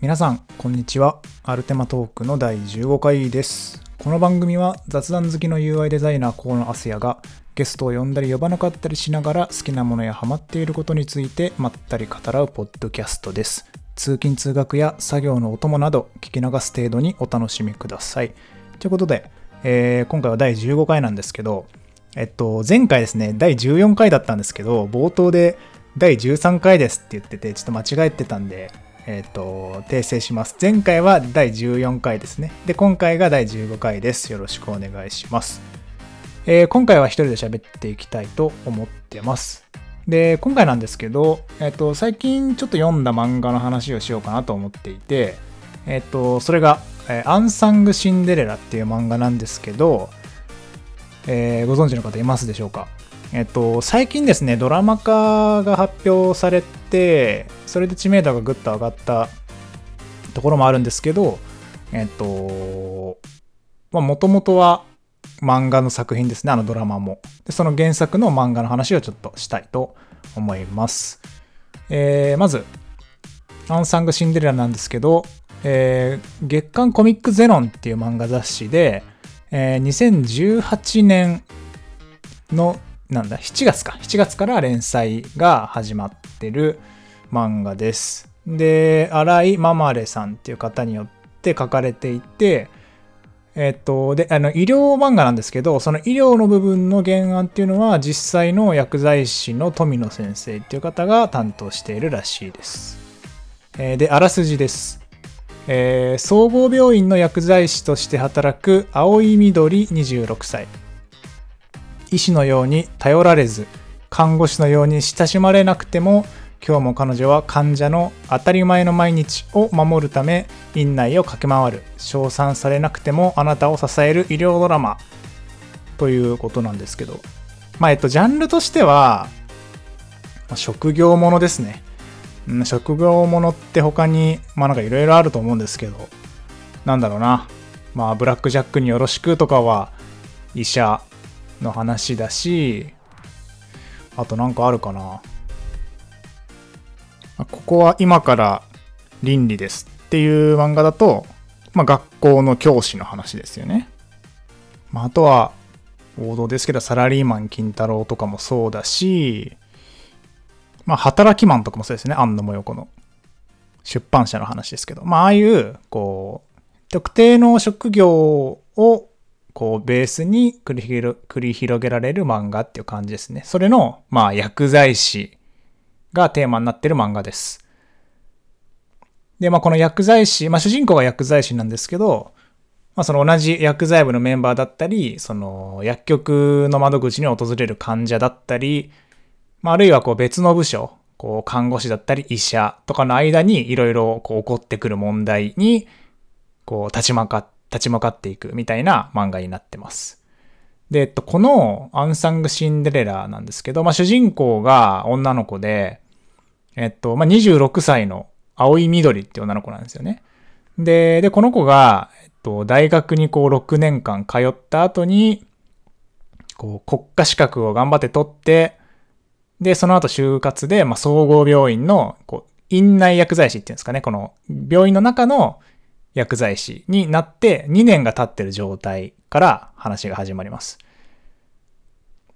皆さん、こんにちは。アルテマトークの第15回です。この番組は雑談好きの UI デザイナー河野敦也がゲストを呼んだり呼ばなかったりしながら好きなものやハマっていることについてまったり語らうポッドキャストです。通勤通学や作業のお供など聞き流す程度にお楽しみください。ということで、えー今回は第15回なんですけど、えっと、前回ですね、第14回だったんですけど、冒頭で第13回ですって言ってて、ちょっと間違えてたんで、えっと、訂正します。前回は第14回ですね。で、今回が第15回です。よろしくお願いします。えー今回は一人で喋っていきたいと思ってます。で、今回なんですけど、えっと、最近ちょっと読んだ漫画の話をしようかなと思っていて、えっと、それが、えアンサング・シンデレラっていう漫画なんですけど、えご存知の方いますでしょうか？えっと、最近ですね、ドラマ化が発表されて、それで知名度がぐっと上がったところもあるんですけど、えっと、まあ、もともとは漫画の作品ですね、あのドラマも。で、その原作の漫画の話をちょっとしたいと思います。えーまず、アンサング・シンデレラなんですけど、えー月刊コミックゼロンっていう漫画雑誌で、えー2018年の、なんだ、7月か。7月から連載が始まってる漫画です。で、新井ママレさんっていう方によって書かれていて、えっと、で、あの、医療漫画なんですけど、その医療の部分の原案っていうのは、実際の薬剤師の富野先生っていう方が担当しているらしいです。えーで、あらすじです。えー総合病院の薬剤師として働く青井みどり26歳。医師のように頼られず、看護師のように親しまれなくても、今日も彼女は患者の当たり前の毎日を守るため、院内を駆け回る。称賛されなくてもあなたを支える医療ドラマ。ということなんですけど。まあ、えっと、ジャンルとしては、職業ものですね。職業ものって他に、まあなんかいろいろあると思うんですけど、なんだろうな。まあ、ブラックジャックによろしくとかは、医者の話だし、あとなんかあるかな。ここは今から倫理ですっていう漫画だと、まあ学校の教師の話ですよね。まああとは、王道ですけど、サラリーマン金太郎とかもそうだし、まあ働きマンとかもそうですね。安野も横の。出版社の話ですけど。まあああいう、こう、特定の職業をこうベースに繰り広繰り広げられる漫画っていう感じですね。それの、まあ薬剤師がテーマになってる漫画です。で、まあこの薬剤師、まあ主人公が薬剤師なんですけど、まあその同じ薬剤部のメンバーだったり、その薬局の窓口に訪れる患者だったり、まああるいはこう別の部署、こう看護師だったり医者とかの間にいろいろこう起こってくる問題に、こう立ち向かって立ち向かっていくみたいな漫画になってます。で、えっと、このアンサング・シンデレラなんですけど、まあ、主人公が女の子で、えっと、まあ、26歳の青い緑って女の子なんですよね。で、で、この子が、えっと、大学にこう6年間通った後に、こう国家資格を頑張って取って、で、その後就活で、まあ、総合病院の、こう、院内薬剤師っていうんですかね、この病院の中の薬剤師になって2年が経ってる状態から話が始まります。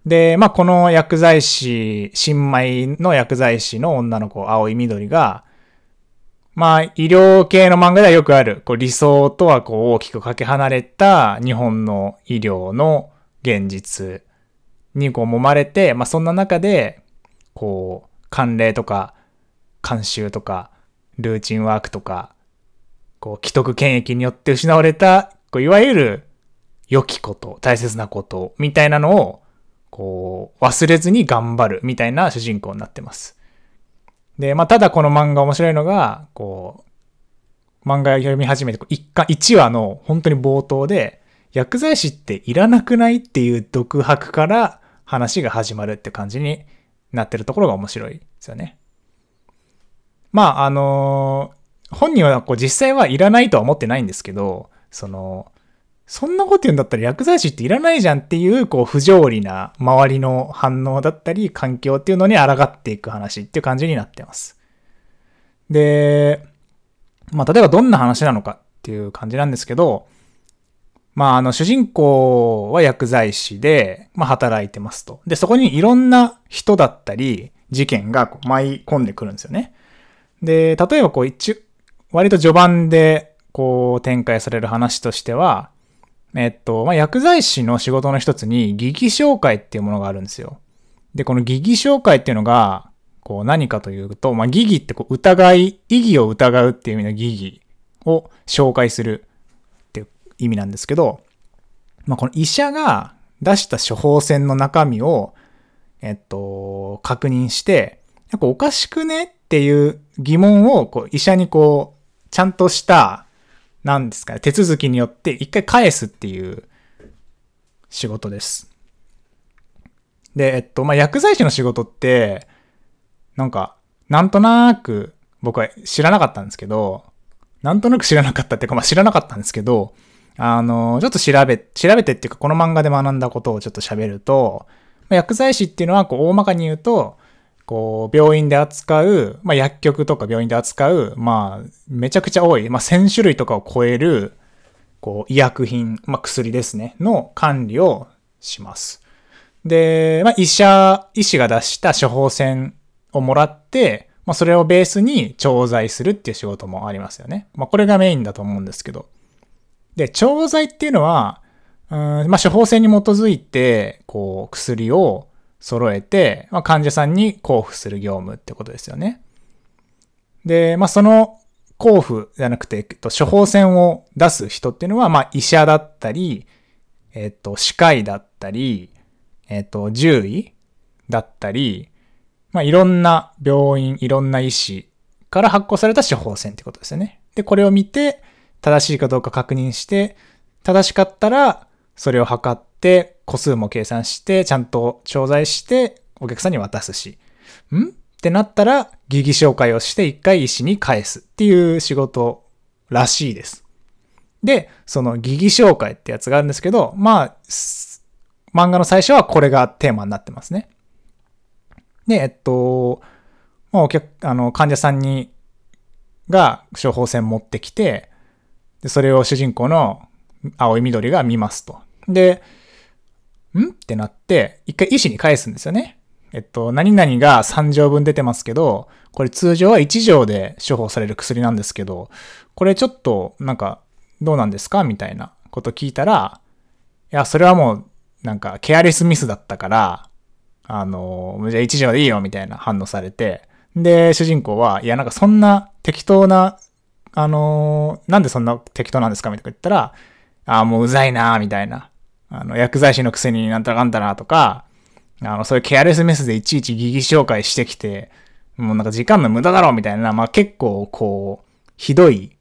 で、まあ、この薬剤師、新米の薬剤師の女の子、青い緑が、まあ、医療系の漫画ではよくある、こう理想とはこう大きくかけ離れた日本の医療の現実にこう揉まれて、まあ、そんな中で、こう、慣例とか、慣習とか、ルーチンワークとか、こう、既得権益によって失われた、こういわゆる良きこと、大切なこと、みたいなのを、こう、忘れずに頑張る、みたいな主人公になってます。で、まあ、ただこの漫画面白いのが、こう、漫画を読み始めて、一巻、一話の本当に冒頭で、薬剤師っていらなくないっていう独白から話が始まるって感じになってるところが面白いですよね。まあ、あの本人はこう実際はいらないとは思ってないんですけど、その、そんなこと言うんだったら薬剤師っていらないじゃんっていう、こう、不条理な周りの反応だったり、環境っていうのに抗っていく話っていう感じになってます。で、まあ、例えばどんな話なのかっていう感じなんですけど、まあ、あの、主人公は薬剤師で、まあ、働いてますと。で、そこにいろんな人だったり、事件がこう舞い込んでくるんですよね。で、例えばこう、一、割と序盤で、こう、展開される話としては、えっと、まあ、薬剤師の仕事の一つに、疑義紹介っていうものがあるんですよ。で、この疑義紹介っていうのが、こう何かというと、まあ、疑義ってこう疑い、意義を疑うっていう意味の疑義を紹介するっていう意味なんですけど、まあ、この医者が出した処方箋の中身を、えっと、確認して、なんかおかしくねっていう疑問をこう医者にこう、ちゃんとした、なんですかね、手続きによって一回返すっていう仕事です。で、えっと、まあ、薬剤師の仕事って、なんか、なんとなく僕は知らなかったんですけど、なんとなく知らなかったっていうか、まあ知らなかったんですけど、あの、ちょっと調べ、調べてっていうか、この漫画で学んだことをちょっと喋ると、薬剤師っていうのは、こう、大まかに言うと、こう、病院で扱う、まあ、薬局とか病院で扱う、まあ、めちゃくちゃ多い、まあ、1000種類とかを超える、こう、医薬品、まあ、薬ですね、の管理をします。で、まあ、医者、医師が出した処方箋をもらって、まあ、それをベースに調剤するっていう仕事もありますよね。まあ、これがメインだと思うんですけど。で、調剤っていうのは、うんまあ、処方箋に基づいて、こう、薬を揃えて、まあ、患者さんに交付する業務ってことですよね。で、まあ、その交付じゃなくて、えっと、処方箋を出す人っていうのは、まあ、医者だったり、えっと、歯科医だったり、えっと、獣医だったり、まあ、いろんな病院、いろんな医師から発行された処方箋ってことですよね。で、これを見て、正しいかどうか確認して、正しかったら、それを測って、個数も計算して、ちゃんと調剤して、お客さんに渡すし。ん？ってなったら、疑義紹介をして一回医師に返すっていう仕事らしいです。で、その疑義紹介ってやつがあるんですけど、まあ、漫画の最初はこれがテーマになってますね。で、えっと、まあ、お客、あの、患者さんに、が処方箋持ってきて、で、それを主人公の青い緑が見ますと。で、ん？ってなって、一回医師に返すんですよね。えっと、何々が3錠分出てますけど、これ通常は1錠で処方される薬なんですけど、これちょっと、なんか、どうなんですか？みたいなこと聞いたら、いや、それはもう、なんか、ケアレスミスだったから、あの、じゃあ1錠でいいよ、みたいな反応されて、で、主人公は、いや、なんかそんな適当な、あの、なんでそんな適当なんですか？みたいな言ったら、ああ、もううざいな、みたいな。あの、薬剤師のくせになんたらかんたらとか、あの、そういうケアレスメスでいちいち疑義紹介してきて、もうなんか時間の無駄だろ、みたいな、まあ結構、こう、ひどい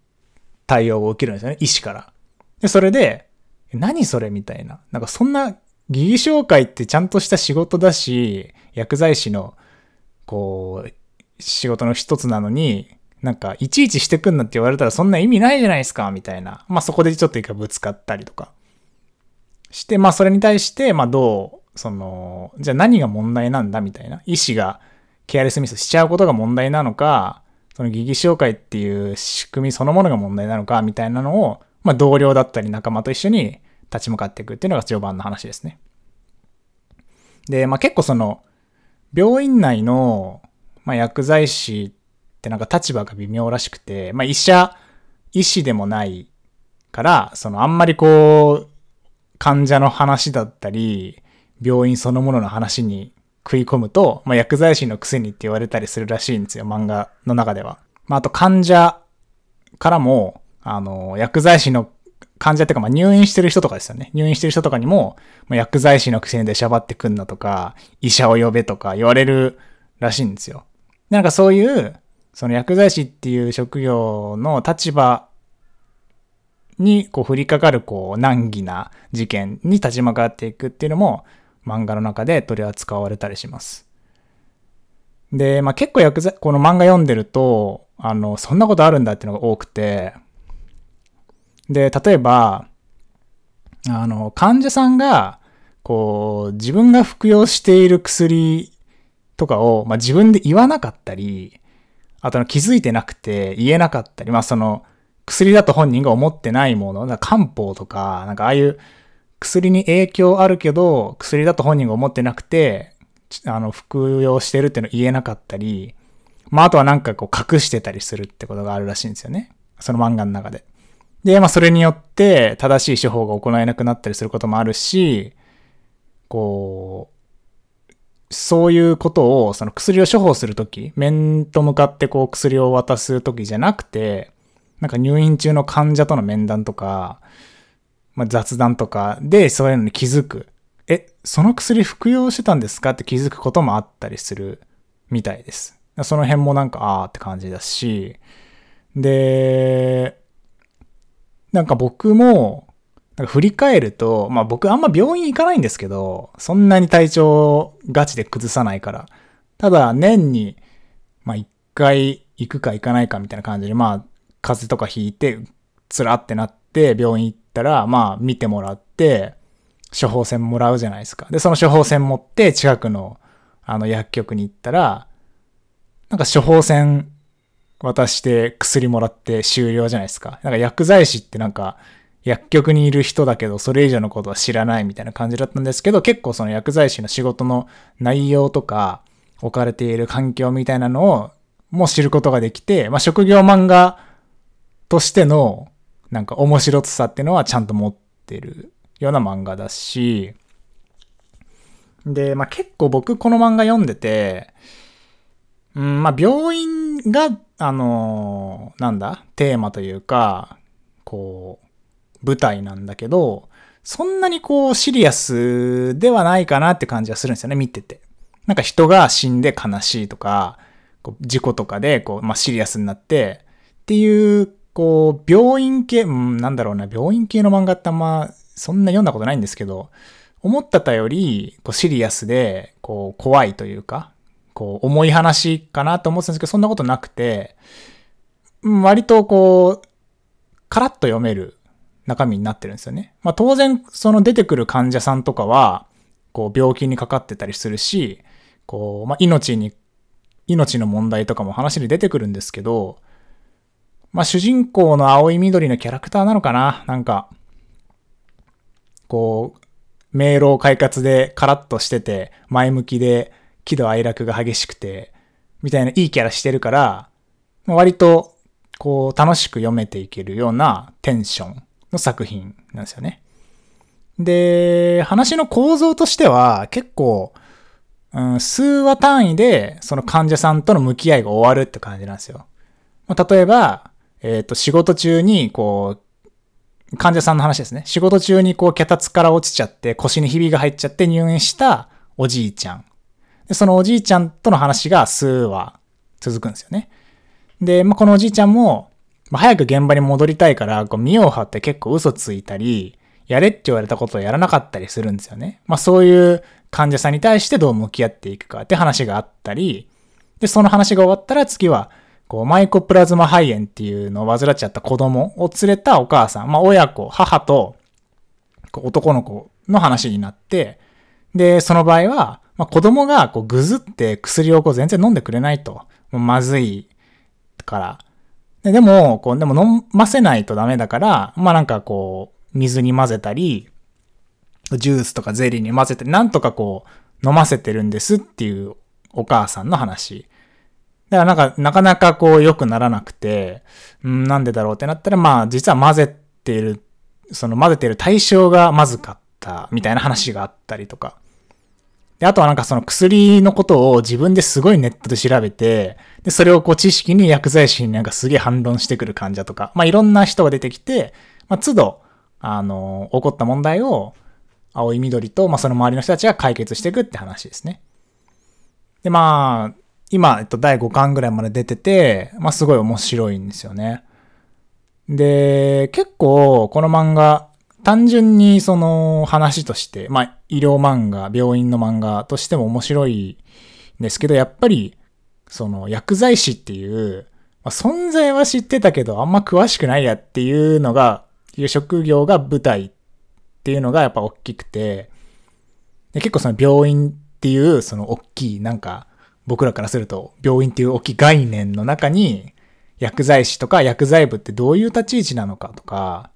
対応を受けるんですよね、医師から。で、それで、何それみたいな。なんかそんな疑義紹介ってちゃんとした仕事だし、薬剤師の、こう、仕事の一つなのに、なんか、いちいちしてくんなって言われたらそんな意味ないじゃないですか、みたいな。まあそこでちょっと一回ぶつかったりとか。して、まあそれに対して、まあどう、その、じゃあ何が問題なんだみたいな。医師がケアレスミスしちゃうことが問題なのか、その疑義紹介っていう仕組みそのものが問題なのか、みたいなのを、まあ同僚だったり仲間と一緒に立ち向かっていくっていうのが序盤の話ですね。で、まあ結構その、病院内の、まあ、薬剤師ってなんか立場が微妙らしくて、まあ医者、医師でもないから、そのあんまりこう、患者の話だったり、病院そのものの話に食い込むと、まあ、薬剤師のくせにって言われたりするらしいんですよ、漫画の中では。まあ、あと患者からも、あの、薬剤師の患者っていうか、まあ、入院してる人とかですよね。入院してる人とかにも、まあ、薬剤師のくせにでしゃばってくんなとか、医者を呼べとか言われるらしいんですよ。なんかそういう、その薬剤師っていう職業の立場にこう降りかかるこう難儀な事件に立ち向かっていくっていうのも漫画の中で取り扱われたりします。で、まあ結構薬剤、この漫画読んでると、あの、そんなことあるんだっていうのが多くて、で、例えば、あの、患者さんが、こう、自分が服用している薬とかを、まあ、自分で言わなかったり、あと気づいてなくて言えなかったり、まあその、薬だと本人が思ってないもの、漢方とか、なんかああいう薬に影響あるけど、薬だと本人が思ってなくて、あの、服用してるっていうの言えなかったり、まああとはなんかこう隠してたりするってことがあるらしいんですよね。その漫画の中で。で、まあそれによって正しい処方が行えなくなったりすることもあるし、こう、そういうことを、その薬を処方するとき、面と向かってこう薬を渡すときじゃなくて、なんか入院中の患者との面談とか、まあ、雑談とかでそういうのに気づく。え、その薬服用してたんですか？って気づくこともあったりするみたいです。その辺もなんか、あーって感じだし、で、なんか僕も、なんか振り返ると、まあ僕あんま病院行かないんですけど、そんなに体調ガチで崩さないから。ただ年に、まあ一回行くか行かないかみたいな感じで、まあ風邪とかひいて、つらってなって病院行ったら、まあ見てもらって、処方箋もらうじゃないですか。で、その処方箋持って近くのあの薬局に行ったら、なんか処方箋渡して薬もらって終了じゃないですか。なんか薬剤師ってなんか薬局にいる人だけどそれ以上のことは知らないみたいな感じだったんですけど、結構その薬剤師の仕事の内容とか置かれている環境みたいなのをもう知ることができて、まあ職業漫画としてのなんか面白さっていうのはちゃんと持ってるような漫画だし、で、まあ結構僕この漫画読んでて、うん、まあ病院があのー、なんだ、テーマというか、こう、舞台なんだけど、そんなにこうシリアスではないかなって感じはするんですよね、見てて。なんか人が死んで悲しいとか、こう事故とかでこう、まあ、シリアスになって、っていう、こう、病院系、うん、なんだろうな、病院系の漫画ってあんま、そんな読んだことないんですけど、思ってたより、こう、シリアスで、こう、怖いというか、こう、重い話かなと思ってたんですけど、そんなことなくて、割とこう、カラッと読める中身になってるんですよね。まあ当然、その出てくる患者さんとかは、こう、病気にかかってたりするし、こう、まあ命に、命の問題とかも話に出てくるんですけど、まあ主人公の青い緑のキャラクターなのかな？なんか、こう、迷路快活でカラッとしてて、前向きで、喜怒哀楽が激しくて、みたいないいキャラしてるから、割と、こう、楽しく読めていけるようなテンションの作品なんですよね。で、話の構造としては、結構、うん、数話単位で、その患者さんとの向き合いが終わるって感じなんですよ。まあ、例えば、えっ、と、仕事中に、こう、患者さんの話ですね。仕事中にこう、脚立から落ちちゃって、腰にひびが入っちゃって入院したおじいちゃん。で、そのおじいちゃんとの話が数話続くんですよね。で、まあ、このおじいちゃんも、まあ、早く現場に戻りたいから、こう、見を張って結構嘘ついたり、やれって言われたことをやらなかったりするんですよね。まあ、そういう患者さんに対してどう向き合っていくかって話があったり、で、その話が終わったら次は、こう、マイコプラズマ肺炎っていうのを患っちゃった子供を連れたお母さん、まあ、親子、母と、男の子の話になって、で、その場合は、まあ、子供がこうぐずって薬をこう全然飲んでくれないと。まずいから。ででも、こう、でも飲ませないとダメだから、まあなんかこう、水に混ぜたり、ジュースとかゼリーに混ぜて、なんとかこう、飲ませてるんですっていうお母さんの話。だからなんか、なかなかこう良くならなくて、うん、なんでだろうってなったら、まあ実は混ぜてる、その混ぜてる対象がまずかったみたいな話があったりとか。で、あとはなんかその薬のことを自分ですごいネットで調べて、で、それをこう知識に薬剤師になんかすげえ反論してくる患者とか、まあいろんな人が出てきて、まあ都度、あの、起こった問題を、青い緑と、まあその周りの人たちが解決していくって話ですね。で、まあ、今、えっと、第5巻ぐらいまで出てて、まあすごい面白いんですよね。で、結構、この漫画、単純にその話として、まあ医療漫画、病院の漫画としても面白いんですけど、やっぱりその薬剤師っていう、まあ、存在は知ってたけどあんま詳しくないやっていうのが、いう職業が舞台っていうのがやっぱ大きくて、で結構その病院っていうその大きいなんか僕らからすると、病院っていう大きい概念の中に、薬剤師とか薬剤部ってどういう立ち位置なのかとか、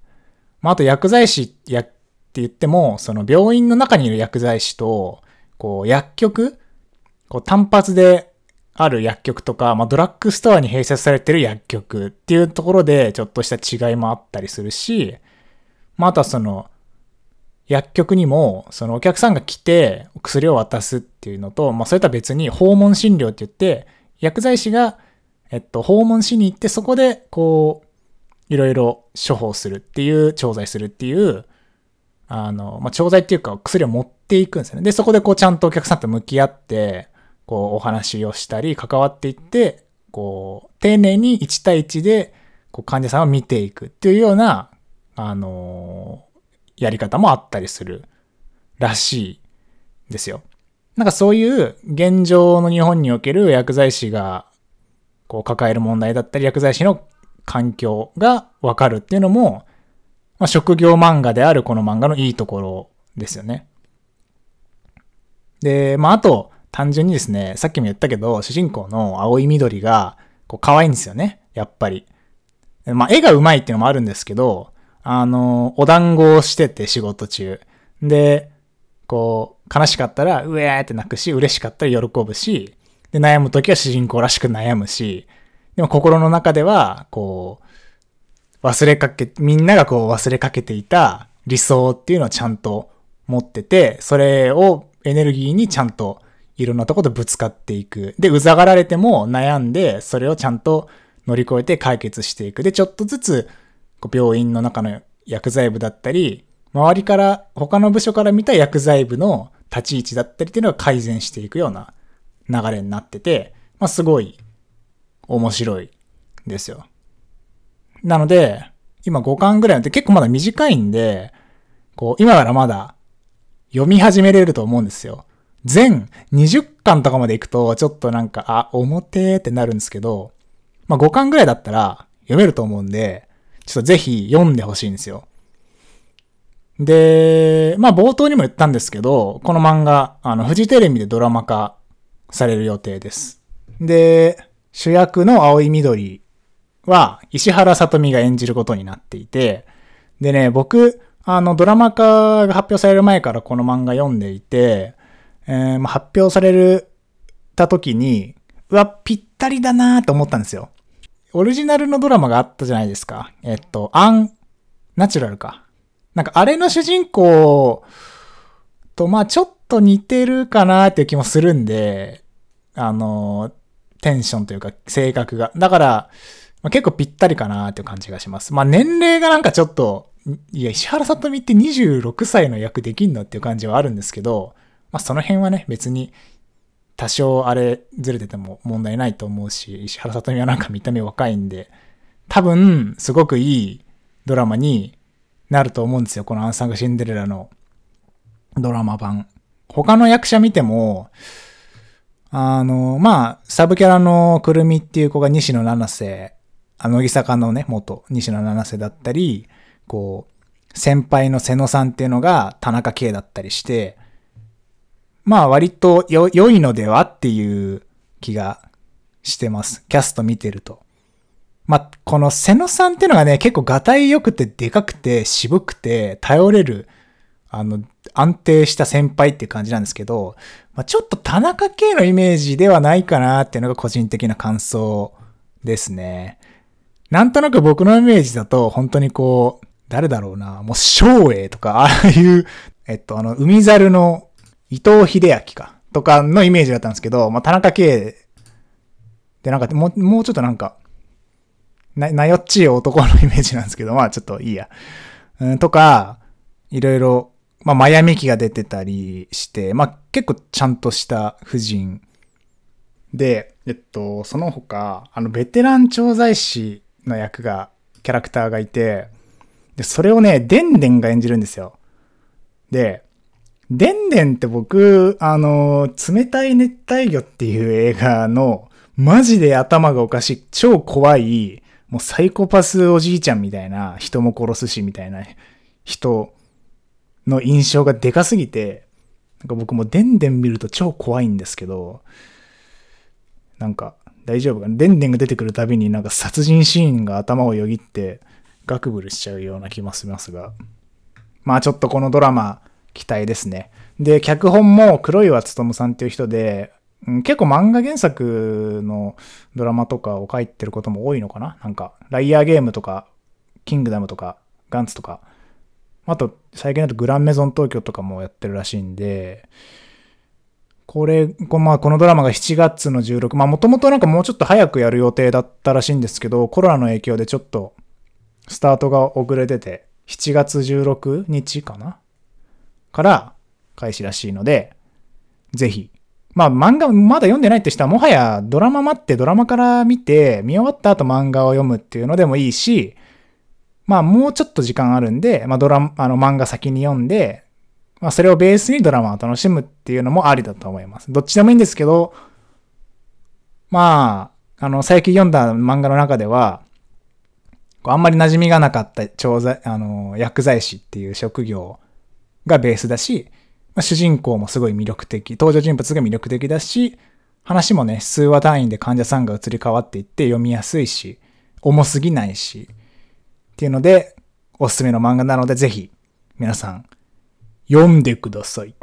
まあ、あと薬剤師やって言っても、その病院の中にいる薬剤師と、こう薬局こう単発である薬局とか、まあ、ドラッグストアに併設されてる薬局っていうところでちょっとした違いもあったりするし、まあ、あとはその、薬局にも、そのお客さんが来て薬を渡すっていうのと、まあ、それとは別に訪問診療って言って、薬剤師が、えっと、訪問しに行って、そこで、こう、いろいろ処方するっていう、調剤するっていう、あの、まあ、調剤っていうか薬を持っていくんですよね。で、そこでこうちゃんとお客さんと向き合って、こうお話をしたり、関わっていって、こう、丁寧に1対1で、こう患者さんを見ていくっていうような、あのー、やり方もあったりするらしいですよ。なんかそういう現状の日本における薬剤師がこう抱える問題だったり、薬剤師の環境がわかるっていうのも、まあ、職業漫画であるこの漫画のいいところですよね。で、まあ、あと、単純にですね、さっきも言ったけど、主人公の青い緑が、こう、可愛いんですよね。やっぱり。まあ、絵が上手いっていうのもあるんですけど、あの、お団子をしてて仕事中。で、こう、悲しかったら、うえーって泣くし、嬉しかったら喜ぶし、で、悩むときは主人公らしく悩むし、でも心の中では、こう、忘れかけ、みんながこう忘れかけていた理想っていうのをちゃんと持ってて、それをエネルギーにちゃんといろんなところでぶつかっていく。で、うざがられても悩んで、それをちゃんと乗り越えて解決していく。で、ちょっとずつ、病院の中の薬剤部だったり、周りから、他の部署から見た薬剤部の立ち位置だったりっていうのが改善していくような流れになってて、まあ、すごい面白いですよ。なので、今5巻ぐらいって結構まだ短いんで、こう、今からまだ読み始めれると思うんですよ。全20巻とかまで行くと、ちょっとなんか、あ、表ってなるんですけど、まあ5巻ぐらいだったら読めると思うんで、ちょっとぜひ読んでほしいんですよ。で、まあ冒頭にも言ったんですけど、この漫画、あの、フジテレビでドラマ化される予定です。で、主役の青い緑は石原さとみが演じることになっていて、でね、僕、あの、ドラマ化が発表される前からこの漫画読んでいて、えー、まあ、発表されるた時に、うわ、ぴったりだなと思ったんですよ。オリジナルのドラマがあったじゃないですか。えっと、アン、ナチュラルか。なんかあれの主人公と、まあちょっと似てるかなっていう気もするんで、あの、テンションというか性格が。だから、まあ、結構ぴったりかなっていう感じがします。まあ年齢がなんかちょっと、いや、石原さとみって26歳の役できんのっていう感じはあるんですけど、まあその辺はね、別に多少あれずれてても問題ないと思うし、石原さとみはなんか見た目若いんで、多分すごくいいドラマになると思うんですよ。このアンサングシンデレラのドラマ版。他の役者見ても、あの、まあ、サブキャラのくるみっていう子が西野七瀬、あの、乃木坂のね、元西野七瀬だったり、こう、先輩の瀬野さんっていうのが田中圭だったりして、まあ割と良いのではっていう気がしてます。キャスト見てると。まあ、この瀬野さんっていうのがね、結構ガタイ良くてでかくて渋くて頼れる、あの、安定した先輩っていう感じなんですけど、まあ、ちょっと田中圭のイメージではないかなっていうのが個人的な感想ですね。なんとなく僕のイメージだと、本当にこう、誰だろうな、もう昭栄とか、ああいう、えっと、あの、海猿の伊藤秀明か、とかのイメージだったんですけど、まあ、田中圭でなんかもう、もうちょっとなんか、な、なよっちい男のイメージなんですけど、まあちょっといいや。うん、とか、いろいろ、まあマヤミキが出てたりして、まあ結構ちゃんとした夫人で、えっと、その他、あの、ベテラン調剤師の役が、キャラクターがいて、で、それをね、デンデンが演じるんですよ。で、でんでんって僕、あの、冷たい熱帯魚っていう映画の、マジで頭がおかしい、超怖い、もうサイコパスおじいちゃんみたいな、人も殺すしみたいな人の印象がでかすぎて、なんか僕もでんでん見ると超怖いんですけど、なんか大丈夫かなデンデンが出てくるたびになんか殺人シーンが頭をよぎってガクブルしちゃうような気もしますが。まあちょっとこのドラマ期待ですね。で、脚本も黒岩勉さんっていう人で、結構漫画原作のドラマとかを書いてることも多いのかな？なんか、ライアーゲームとか、キングダムとか、ガンツとか、あと、最近だとグランメゾン東京とかもやってるらしいんで、これ、こまあ、このドラマが7月の16、まあ、もともとなんかもうちょっと早くやる予定だったらしいんですけど、コロナの影響でちょっと、スタートが遅れてて、7月16日かな？から開始らしいので、ぜひ。まあ漫画まだ読んでないって人はもはやドラマ待ってドラマから見て見終わった後漫画を読むっていうのでもいいし、まあもうちょっと時間あるんで、まあドラマ、あの漫画先に読んで、まあそれをベースにドラマを楽しむっていうのもありだと思います。どっちでもいいんですけど、まあ、あの最近読んだ漫画の中では、あんまり馴染みがなかった調剤、あの、薬剤師っていう職業がベースだし、まあ、主人公もすごい魅力的、登場人物が魅力的だし、話もね、数話単位で患者さんが移り変わっていって読みやすいし、重すぎないし、っていうので、おすすめの漫画なので、ぜひ、皆さん、読んでください。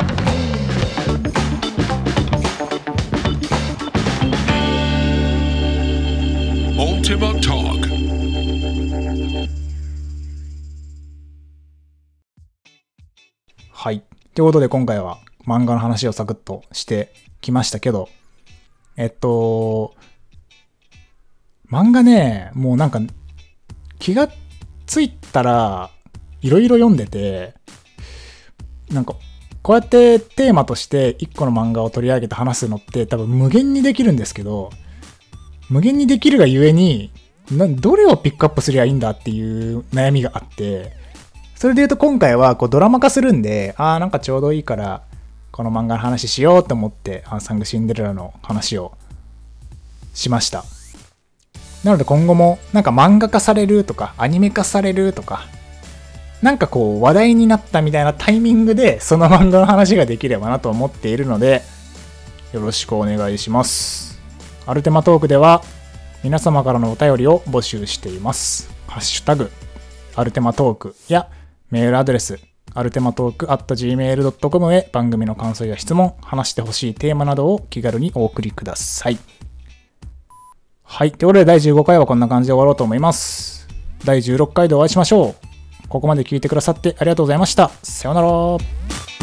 Ultima Talk ということで今回は漫画の話をサクッとしてきましたけど、えっと、漫画ね、もうなんか気がついたらいろいろ読んでて、なんかこうやってテーマとして一個の漫画を取り上げて話すのって多分無限にできるんですけど、無限にできるがゆえに、どれをピックアップすりゃいいんだっていう悩みがあって、それで言うと今回はこうドラマ化するんで、ああ、なんかちょうどいいから、この漫画の話しようと思って、アンサングシンデレラの話をしました。なので今後もなんか漫画化されるとか、アニメ化されるとか、なんかこう話題になったみたいなタイミングでその漫画の話ができればなと思っているので、よろしくお願いします。アルテマトークでは皆様からのお便りを募集しています。ハッシュタグ、アルテマトークやメールアドレス、アルテマトーク at gmail.com へ番組の感想や質問、話してほしいテーマなどを気軽にお送りください。はい。ということで第15回はこんな感じで終わろうと思います。第16回でお会いしましょう。ここまで聞いてくださってありがとうございました。さようなら。